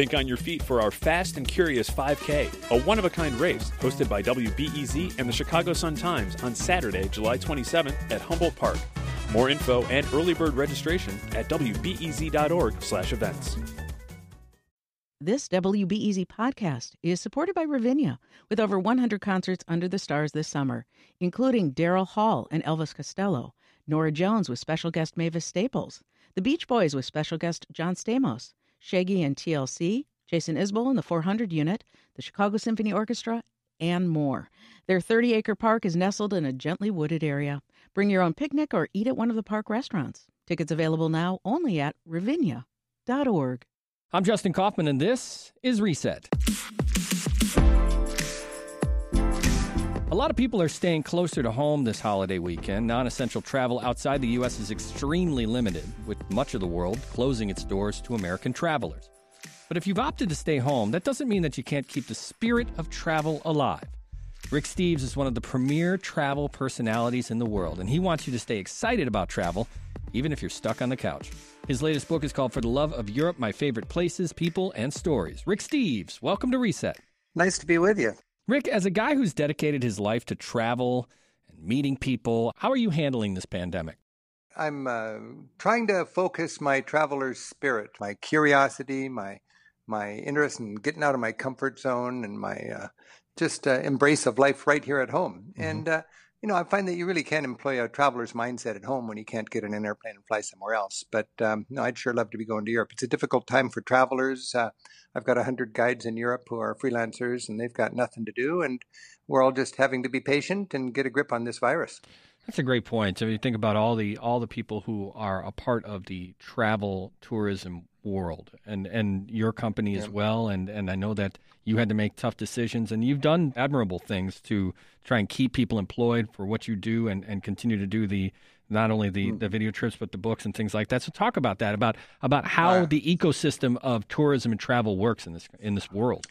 Think on your feet for our Fast and Curious 5K, a one of a kind race hosted by WBEZ and the Chicago Sun Times on Saturday, July 27th at Humboldt Park. More info and early bird registration at wbez.org/events. This WBEZ podcast is supported by Ravinia, with over 100 concerts under the stars this summer, including Daryl Hall and Elvis Costello, Norah Jones with special guest Mavis Staples, The Beach Boys with special guest John Stamos, Shaggy and TLC, Jason Isbell and the 400 Unit, the Chicago Symphony Orchestra, and more. Their 30 acre park is nestled in a gently wooded area. Bring your own picnic or eat at one of the park restaurants. Tickets available now only at ravinia.org. I'm Justin Kaufmann, and this is Reset. Lot of people are staying closer to home this holiday weekend. Non essential travel outside the U.S. is extremely limited, with much of the world closing its doors to American travelers. But if you've opted to stay home, that doesn't mean that you can't keep the spirit of travel alive. Rick Steves is one of the premier travel personalities in the world, and he wants you to stay excited about travel, even if you're stuck on the couch. His latest book is called For the Love of Europe My Favorite Places, People, and Stories. Rick Steves, welcome to Reset. Nice to be with you. Rick, as a guy who's dedicated his life to travel and meeting people, how are you handling this pandemic? I'm uh, trying to focus my traveler's spirit, my curiosity, my my interest in getting out of my comfort zone, and my uh, just uh, embrace of life right here at home. Mm-hmm. And uh, you know, I find that you really can't employ a traveler's mindset at home when you can't get in an airplane and fly somewhere else. But um, no, I'd sure love to be going to Europe. It's a difficult time for travelers. Uh, I've got 100 guides in Europe who are freelancers and they've got nothing to do. And we're all just having to be patient and get a grip on this virus. That's a great point. So you think about all the all the people who are a part of the travel tourism world and and your company yeah. as well and and I know that you had to make tough decisions and you've done admirable things to try and keep people employed for what you do and and continue to do the not only the, mm. the video trips but the books and things like that. So talk about that about about how the ecosystem of tourism and travel works in this in this world.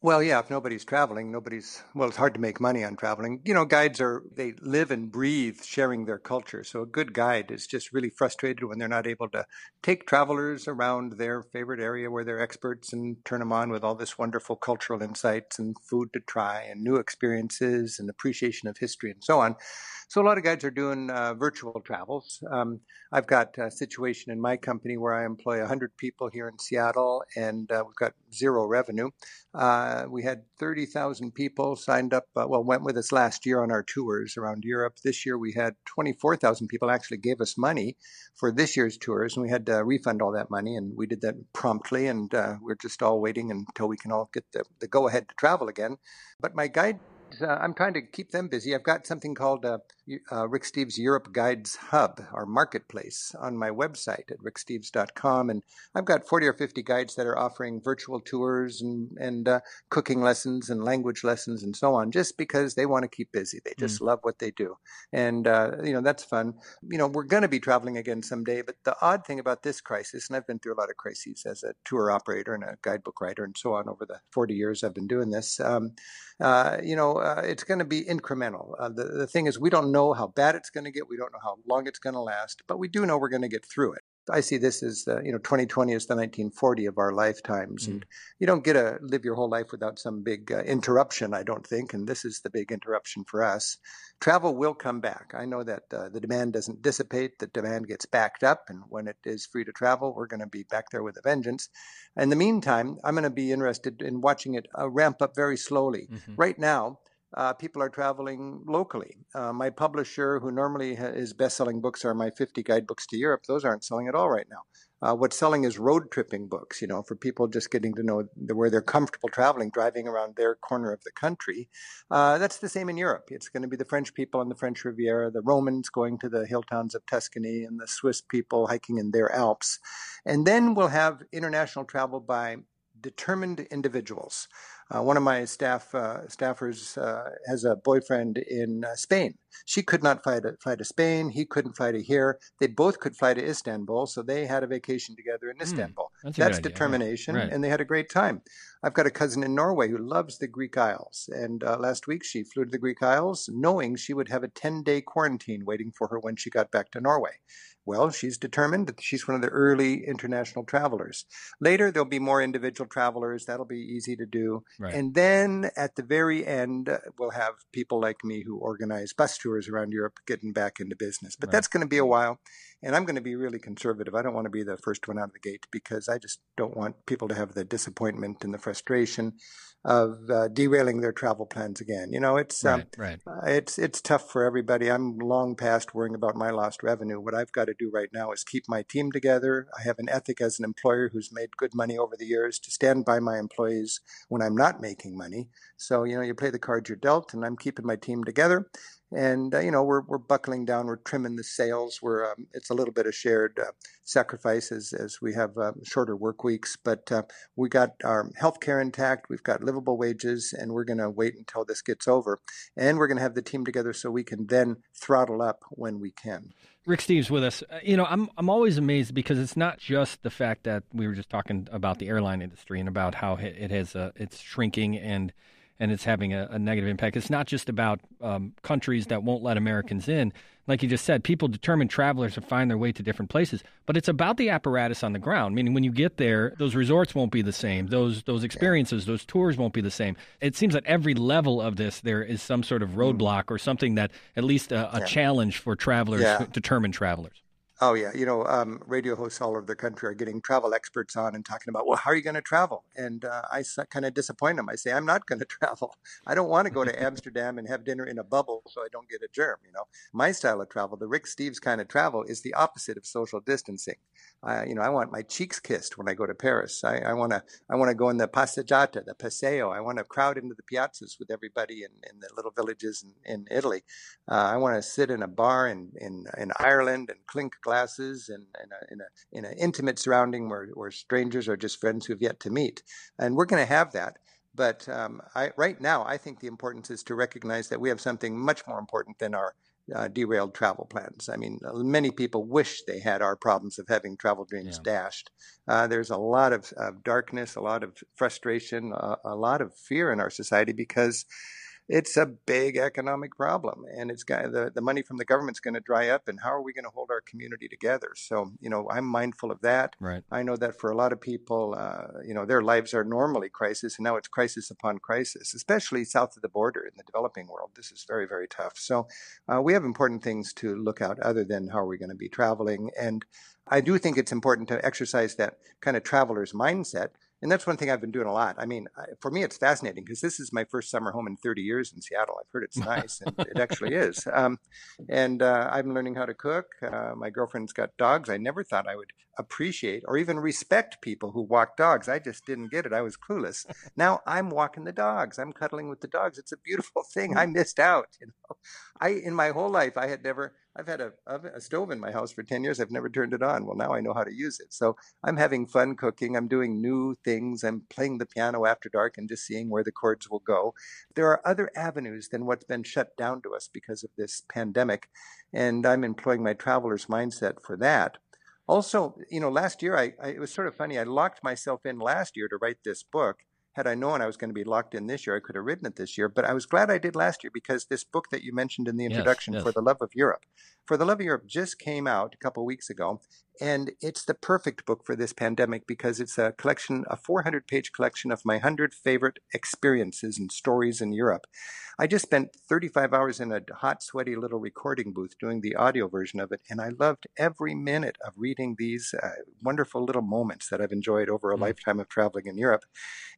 Well, yeah, if nobody's traveling, nobody's, well, it's hard to make money on traveling. You know, guides are, they live and breathe sharing their culture. So a good guide is just really frustrated when they're not able to take travelers around their favorite area where they're experts and turn them on with all this wonderful cultural insights and food to try and new experiences and appreciation of history and so on. So a lot of guides are doing uh, virtual travels. Um, I've got a situation in my company where I employ 100 people here in Seattle, and uh, we've got zero revenue. Uh, we had 30,000 people signed up, uh, well, went with us last year on our tours around Europe. This year we had 24,000 people actually gave us money for this year's tours, and we had to refund all that money, and we did that promptly, and uh, we're just all waiting until we can all get the, the go ahead to travel again. But my guide uh, I'm trying to keep them busy. I've got something called uh, uh, Rick Steves Europe Guides Hub, our marketplace, on my website at ricksteves.com. And I've got 40 or 50 guides that are offering virtual tours and, and uh, cooking lessons and language lessons and so on, just because they want to keep busy. They just mm. love what they do. And, uh, you know, that's fun. You know, we're going to be traveling again someday. But the odd thing about this crisis, and I've been through a lot of crises as a tour operator and a guidebook writer and so on over the 40 years I've been doing this, um, uh, you know, uh, it's going to be incremental. the, the thing is, we don't know how bad it's going to get. We don't know how long it's going to last, but we do know we're going to get through it. I see this as the, you know 2020 is the 1940 of our lifetimes, mm. and you don't get to live your whole life without some big uh, interruption. I don't think, and this is the big interruption for us. Travel will come back. I know that uh, the demand doesn't dissipate; the demand gets backed up, and when it is free to travel, we're going to be back there with a vengeance. In the meantime, I'm going to be interested in watching it uh, ramp up very slowly. Mm-hmm. Right now, uh, people are traveling locally. Uh, my publisher, who normally is best-selling books, are my 50 guidebooks to Europe. Those aren't selling at all right now. Uh, what's selling is road tripping books, you know, for people just getting to know the, where they're comfortable traveling, driving around their corner of the country. Uh, that's the same in Europe. It's going to be the French people on the French Riviera, the Romans going to the hill towns of Tuscany, and the Swiss people hiking in their Alps. And then we'll have international travel by determined individuals. Uh, one of my staff uh, staffers uh, has a boyfriend in uh, Spain. She could not fly to, fly to Spain. He couldn't fly to here. They both could fly to Istanbul, so they had a vacation together in hmm, Istanbul. Mm, that's, that's determination, right. and they had a great time. I've got a cousin in Norway who loves the Greek Isles, and uh, last week she flew to the Greek Isles, knowing she would have a ten day quarantine waiting for her when she got back to Norway Well, she's determined that she's one of the early international travelers. Later, there'll be more individual travelers. That'll be easy to do. Right. And then at the very end, we'll have people like me who organize bus tours around Europe getting back into business. But right. that's going to be a while. And I'm going to be really conservative. I don't want to be the first one out of the gate because I just don't want people to have the disappointment and the frustration of uh, derailing their travel plans again. You know, it's um, right, right. Uh, it's it's tough for everybody. I'm long past worrying about my lost revenue. What I've got to do right now is keep my team together. I have an ethic as an employer who's made good money over the years to stand by my employees when I'm not making money. So you know, you play the cards you're dealt, and I'm keeping my team together and uh, you know we're we're buckling down, we're trimming the sails. We're um, it's a little bit of shared uh, sacrifice as, as we have uh, shorter work weeks, but uh, we got our health care intact. We've got livable wages, and we're going to wait until this gets over, and we're going to have the team together so we can then throttle up when we can. Rick Steves with us. Uh, you know, I'm I'm always amazed because it's not just the fact that we were just talking about the airline industry and about how it has uh, it's shrinking and and it's having a, a negative impact. It's not just about um, countries that won't let Americans in. Like you just said, people determine travelers to find their way to different places, but it's about the apparatus on the ground. Meaning, when you get there, those resorts won't be the same. Those those experiences, those tours won't be the same. It seems at every level of this, there is some sort of roadblock or something that at least a, a yeah. challenge for travelers, yeah. determined travelers. Oh yeah, you know, um, radio hosts all over the country are getting travel experts on and talking about, well, how are you going to travel? And uh, I kind of disappoint them. I say, I'm not going to travel. I don't want to go to Amsterdam and have dinner in a bubble so I don't get a germ. You know, my style of travel, the Rick Steves kind of travel, is the opposite of social distancing. I, you know, I want my cheeks kissed when I go to Paris. I want to, I want to go in the passeggiata, the paseo. I want to crowd into the piazzas with everybody in, in the little villages in, in Italy. Uh, I want to sit in a bar in, in, in Ireland and clink glasses and in, a, in, a, in an intimate surrounding where, where strangers are just friends who have yet to meet. And we're going to have that. But um, I, right now, I think the importance is to recognize that we have something much more important than our uh, derailed travel plans. I mean, many people wish they had our problems of having travel dreams yeah. dashed. Uh, there's a lot of, of, darkness, a lot of frustration, uh, a lot of fear in our society because it's a big economic problem and it's got the, the money from the government's going to dry up and how are we going to hold our community together? So you know i'm mindful of that. Right. I know that for a lot of people uh, you know their lives are normally crisis and now it's crisis upon crisis especially south of the border in the developing world. This is very very tough. So uh, we have important things to look out other than how are we going to be traveling and i do think it's important to exercise that kind of traveler's mindset and that's one thing I've been doing a lot. I mean, for me, it's fascinating because this is my first summer home in 30 years in Seattle. I've heard it's nice, and it actually is. Um, and uh, I'm learning how to cook. Uh, my girlfriend's got dogs. I never thought I would appreciate or even respect people who walk dogs. I just didn't get it. I was clueless. now I'm walking the dogs. I'm cuddling with the dogs. It's a beautiful thing. I missed out. You know, I in my whole life I had never I've had a, a stove in my house for 10 years. I've never turned it on. Well, now I know how to use it. So I'm having fun cooking. I'm doing new things. I'm playing the piano after dark and just seeing where the chords will go. There are other avenues than what's been shut down to us because of this pandemic. And I'm employing my traveler's mindset for that. Also, you know, last year I, I it was sort of funny. I locked myself in last year to write this book had I known I was going to be locked in this year, I could have written it this year. But I was glad I did last year because this book that you mentioned in the introduction, yes, yes. For the Love of Europe, For the Love of Europe just came out a couple weeks ago. And it's the perfect book for this pandemic because it's a collection, a 400 page collection of my 100 favorite experiences and stories in Europe. I just spent 35 hours in a hot, sweaty little recording booth doing the audio version of it, and I loved every minute of reading these uh, wonderful little moments that I've enjoyed over a mm. lifetime of traveling in Europe.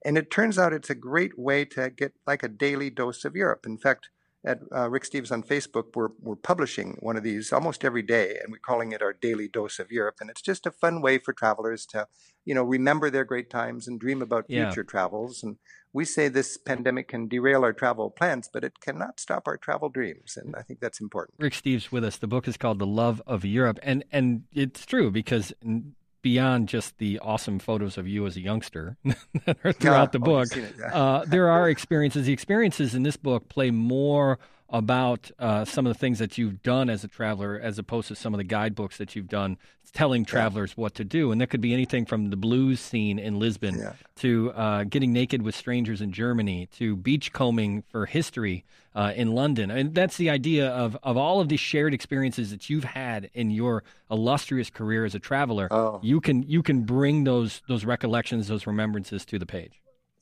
And it turns out it's a great way to get like a daily dose of Europe. In fact, at uh, Rick Steves on Facebook, we're, we're publishing one of these almost every day, and we're calling it our daily dose of Europe. And it's just a fun way for travelers to, you know, remember their great times and dream about yeah. future travels. And we say this pandemic can derail our travel plans, but it cannot stop our travel dreams, and I think that's important. Rick Steves with us. The book is called "The Love of Europe," and and it's true because beyond just the awesome photos of you as a youngster that are throughout yeah, the book, it, yeah. uh, there are experiences. The experiences in this book play more about uh, some of the things that you've done as a traveler, as opposed to some of the guidebooks that you've done telling travelers yeah. what to do. And that could be anything from the blues scene in Lisbon yeah. to uh, getting naked with strangers in Germany to beachcombing for history uh, in London. And that's the idea of, of all of these shared experiences that you've had in your illustrious career as a traveler. Oh. You can you can bring those those recollections, those remembrances to the page.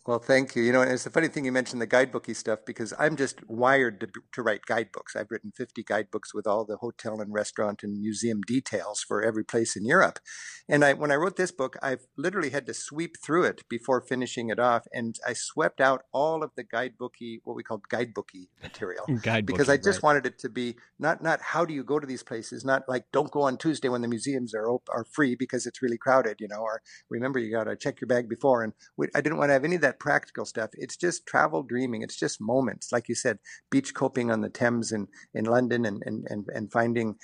Well, thank you. You know, it's a funny thing you mentioned the guidebooky stuff because I'm just wired to, to write guidebooks. I've written 50 guidebooks with all the hotel and restaurant and museum details for every place in Europe. And I, when I wrote this book, I've literally had to sweep through it before finishing it off. And I swept out all of the guidebooky, what we call guidebooky material, because I just right. wanted it to be not not how do you go to these places, not like don't go on Tuesday when the museums are op- are free because it's really crowded, you know, or remember you got to check your bag before. And we, I didn't want to have any of that practical stuff. It's just travel dreaming. It's just moments, like you said, beachcombing on the Thames in, in London and, and, and, and finding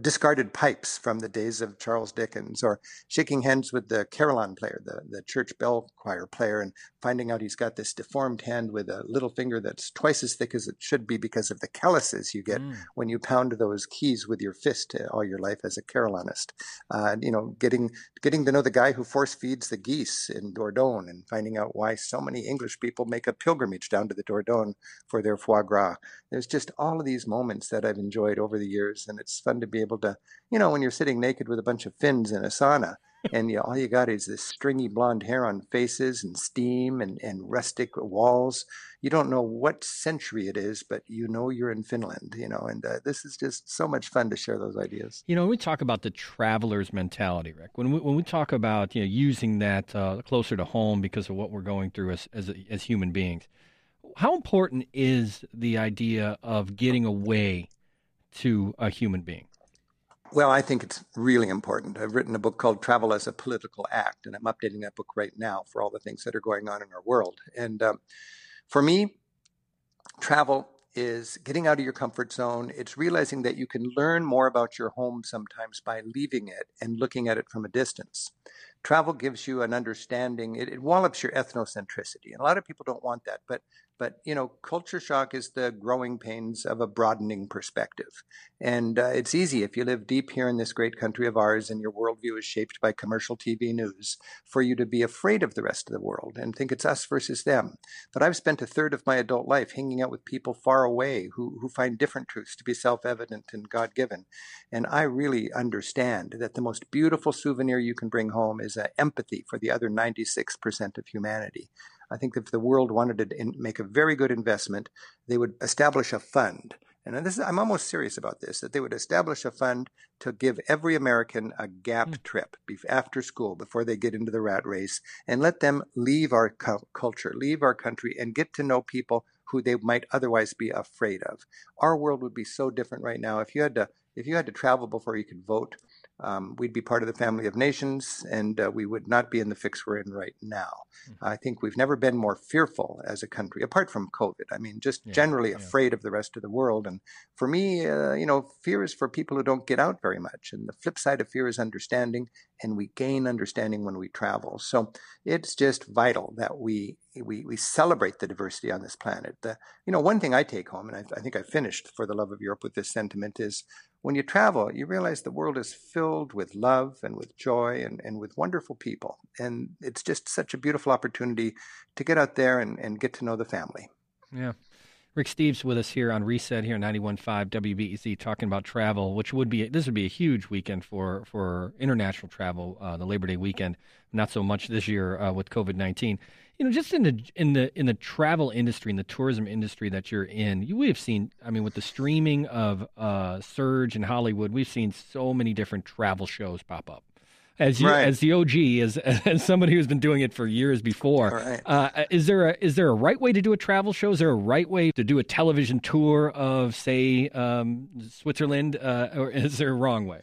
discarded pipes from the days of Charles Dickens, or shaking hands with the carillon player, the, the church bell choir player, and finding out he's got this deformed hand with a little finger that's twice as thick as it should be because of the calluses you get mm. when you pound those keys with your fist all your life as a carillonist. Uh, you know, getting getting to know the guy who force feeds the geese in Dordogne and finding out why so many English people make a pilgrimage down to the Dordogne for their foie gras. There's just all of these moments that I've enjoyed over the years, and it's fun to be able to, you know, when you're sitting naked with a bunch of Finns in a sauna, and you all you got is this stringy blonde hair on faces and steam and, and rustic walls. You don't know what century it is, but you know you're in Finland, you know, and uh, this is just so much fun to share those ideas. You know, we talk about the traveler's mentality, Rick, when we, when we talk about, you know, using that uh, closer to home because of what we're going through as, as, as human beings, how important is the idea of getting away to a human being? Well, I think it's really important. I've written a book called Travel as a Political Act, and I'm updating that book right now for all the things that are going on in our world. And um, for me, travel is getting out of your comfort zone. It's realizing that you can learn more about your home sometimes by leaving it and looking at it from a distance. Travel gives you an understanding, it, it wallops your ethnocentricity. And a lot of people don't want that, but but you know, culture shock is the growing pains of a broadening perspective, and uh, it's easy if you live deep here in this great country of ours, and your worldview is shaped by commercial TV news, for you to be afraid of the rest of the world and think it's us versus them. But I've spent a third of my adult life hanging out with people far away who who find different truths to be self-evident and God-given, and I really understand that the most beautiful souvenir you can bring home is uh, empathy for the other 96% of humanity. I think if the world wanted to make a very good investment, they would establish a fund. And this is, I'm almost serious about this, that they would establish a fund to give every American a gap mm. trip after school before they get into the rat race and let them leave our cu- culture, leave our country, and get to know people who they might otherwise be afraid of. Our world would be so different right now if you had to if you had to travel before you could vote um, we'd be part of the family of nations and uh, we would not be in the fix we're in right now. Mm-hmm. I think we've never been more fearful as a country, apart from COVID. I mean, just yeah, generally yeah. afraid of the rest of the world. And for me, uh, you know, fear is for people who don't get out very much. And the flip side of fear is understanding, and we gain understanding when we travel. So it's just vital that we we, we celebrate the diversity on this planet. The, you know, one thing I take home, and I, I think I finished for the love of Europe with this sentiment, is when you travel, you realize the world is filled with love and with joy and, and with wonderful people. And it's just such a beautiful opportunity to get out there and, and get to know the family. Yeah. Rick Steves with us here on Reset here 91.5 WBEZ talking about travel, which would be this would be a huge weekend for for international travel, uh, the Labor Day weekend. Not so much this year uh, with COVID nineteen you know, just in the in the in the travel industry, in the tourism industry that you're in, you we have seen. I mean, with the streaming of uh, Surge in Hollywood, we've seen so many different travel shows pop up. As you, right. as the OG, as as somebody who's been doing it for years before, right. uh, is there a is there a right way to do a travel show? Is there a right way to do a television tour of, say, um, Switzerland, uh, or is there a wrong way?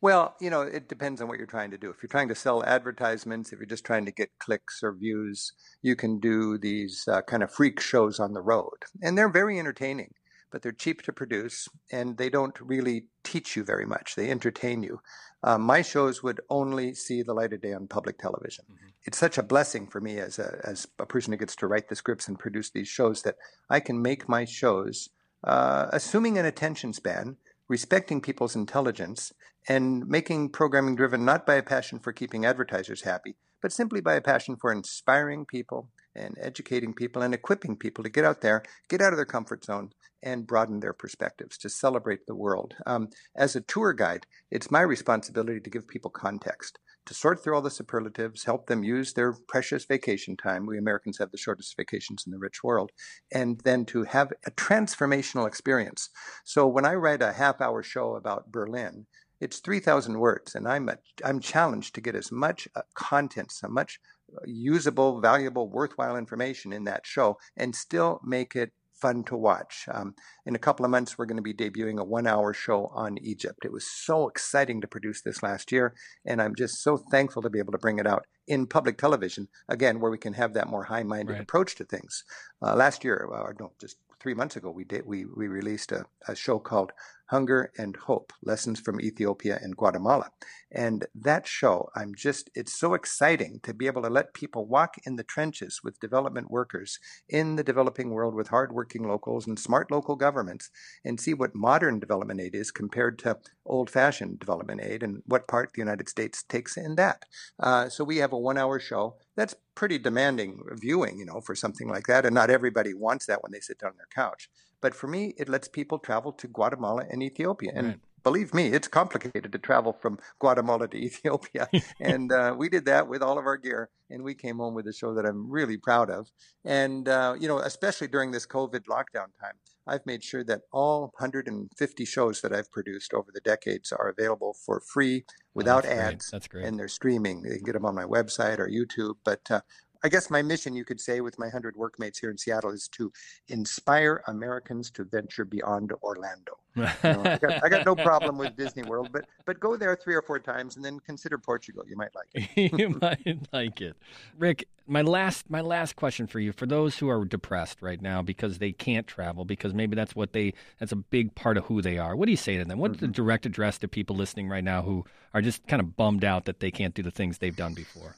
Well, you know, it depends on what you're trying to do. If you're trying to sell advertisements, if you're just trying to get clicks or views, you can do these uh, kind of freak shows on the road. And they're very entertaining, but they're cheap to produce and they don't really teach you very much. They entertain you. Uh, my shows would only see the light of day on public television. Mm-hmm. It's such a blessing for me as a, as a person who gets to write the scripts and produce these shows that I can make my shows uh, assuming an attention span, respecting people's intelligence, and making programming driven not by a passion for keeping advertisers happy, but simply by a passion for inspiring people and educating people and equipping people to get out there, get out of their comfort zone, and broaden their perspectives, to celebrate the world. Um, as a tour guide, it's my responsibility to give people context, to sort through all the superlatives, help them use their precious vacation time. We Americans have the shortest vacations in the rich world, and then to have a transformational experience. So when I write a half hour show about Berlin, it's 3,000 words, and I'm, a, I'm challenged to get as much uh, content, so much uh, usable, valuable, worthwhile information in that show and still make it fun to watch. Um, in a couple of months, we're going to be debuting a one hour show on Egypt. It was so exciting to produce this last year, and I'm just so thankful to be able to bring it out in public television, again, where we can have that more high minded right. approach to things. Uh, last year, uh, no, just three months ago, we did we we released a, a show called Hunger and Hope: Lessons from Ethiopia and Guatemala, and that show, I'm just it's so exciting to be able to let people walk in the trenches with development workers in the developing world with hardworking locals and smart local governments, and see what modern development aid is compared to old-fashioned development aid, and what part the United States takes in that. Uh, so we have a one-hour show that's pretty demanding viewing, you know, for something like that. And not everybody wants that when they sit down on their couch. But for me, it lets people travel to Guatemala and Ethiopia. And right. believe me, it's complicated to travel from Guatemala to Ethiopia. and uh, we did that with all of our gear. And we came home with a show that I'm really proud of. And, uh, you know, especially during this COVID lockdown time, I've made sure that all 150 shows that I've produced over the decades are available for free without oh, that's ads. Great. That's great. And they're streaming. You can get them on my website or YouTube. But uh, I guess my mission, you could say, with my 100 workmates here in Seattle is to inspire Americans to venture beyond Orlando. You know, I, got, I, got, no problem with Disney World, but but go there three or four times and then consider Portugal. You might like it. you might like it. Rick, my last my last question for you: for those who are depressed right now because they can't travel, because maybe that's what they that's a big part of who they are. What do you say to them? What's mm-hmm. the direct address to people listening right now who are just kind of bummed out that they can't do the things they've done before?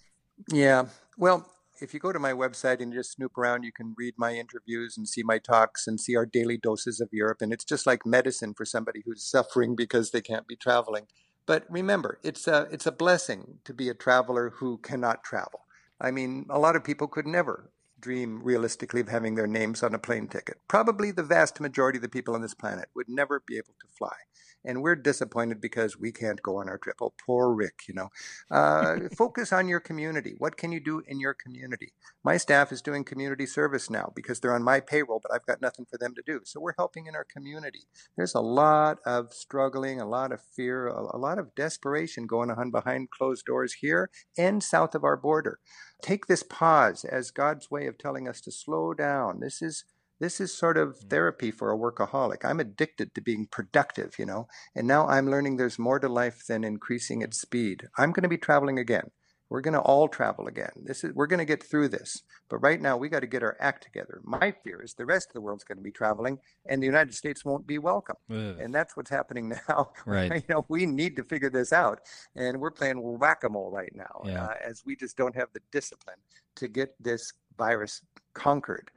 Yeah. Well, if you go to my website and you just snoop around, you can read my interviews and see my talks and see our daily doses of Europe. And it's just like medicine for somebody who's suffering because they can't be traveling. But remember, it's a, it's a blessing to be a traveler who cannot travel. I mean, a lot of people could never dream realistically of having their names on a plane ticket. Probably the vast majority of the people on this planet would never be able to fly and we're disappointed because we can't go on our trip. Oh, poor Rick, you know. Uh, focus on your community. What can you do in your community? My staff is doing community service now because they're on my payroll, but I've got nothing for them to do. So we're helping in our community. There's a lot of struggling, a lot of fear, a, a lot of desperation going on behind closed doors here and south of our border. Take this pause as God's way of telling us to slow down. This is this is sort of mm. therapy for a workaholic. I'm addicted to being productive, you know, and now I'm learning there's more to life than increasing its speed. I'm going to be traveling again. We're going to all travel again. This is we're going to get through this. But right now we got to get our act together. My fear is the rest of the world's going to be traveling and the United States won't be welcome. Ugh. And that's what's happening now. Right. you know, we need to figure this out and we're playing whack-a-mole right now yeah. uh, as we just don't have the discipline to get this virus conquered.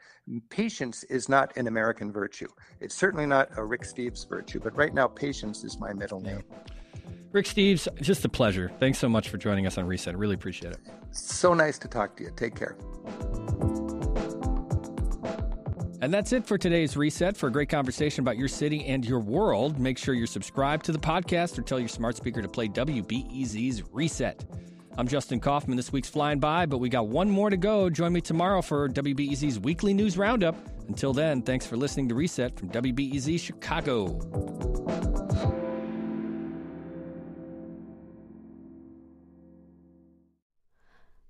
Patience is not an American virtue. It's certainly not a Rick Steves virtue, but right now, patience is my middle name. Rick Steves, just a pleasure. Thanks so much for joining us on Reset. Really appreciate it. So nice to talk to you. Take care. And that's it for today's reset. For a great conversation about your city and your world, make sure you're subscribed to the podcast or tell your smart speaker to play WBEZ's Reset. I'm Justin Kaufmann. This week's flying by, but we got one more to go. Join me tomorrow for WBEZ's weekly news roundup. Until then, thanks for listening to Reset from WBEZ Chicago.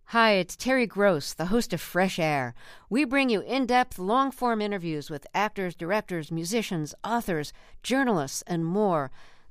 Hi, it's Terry Gross, the host of Fresh Air. We bring you in depth, long form interviews with actors, directors, musicians, authors, journalists, and more.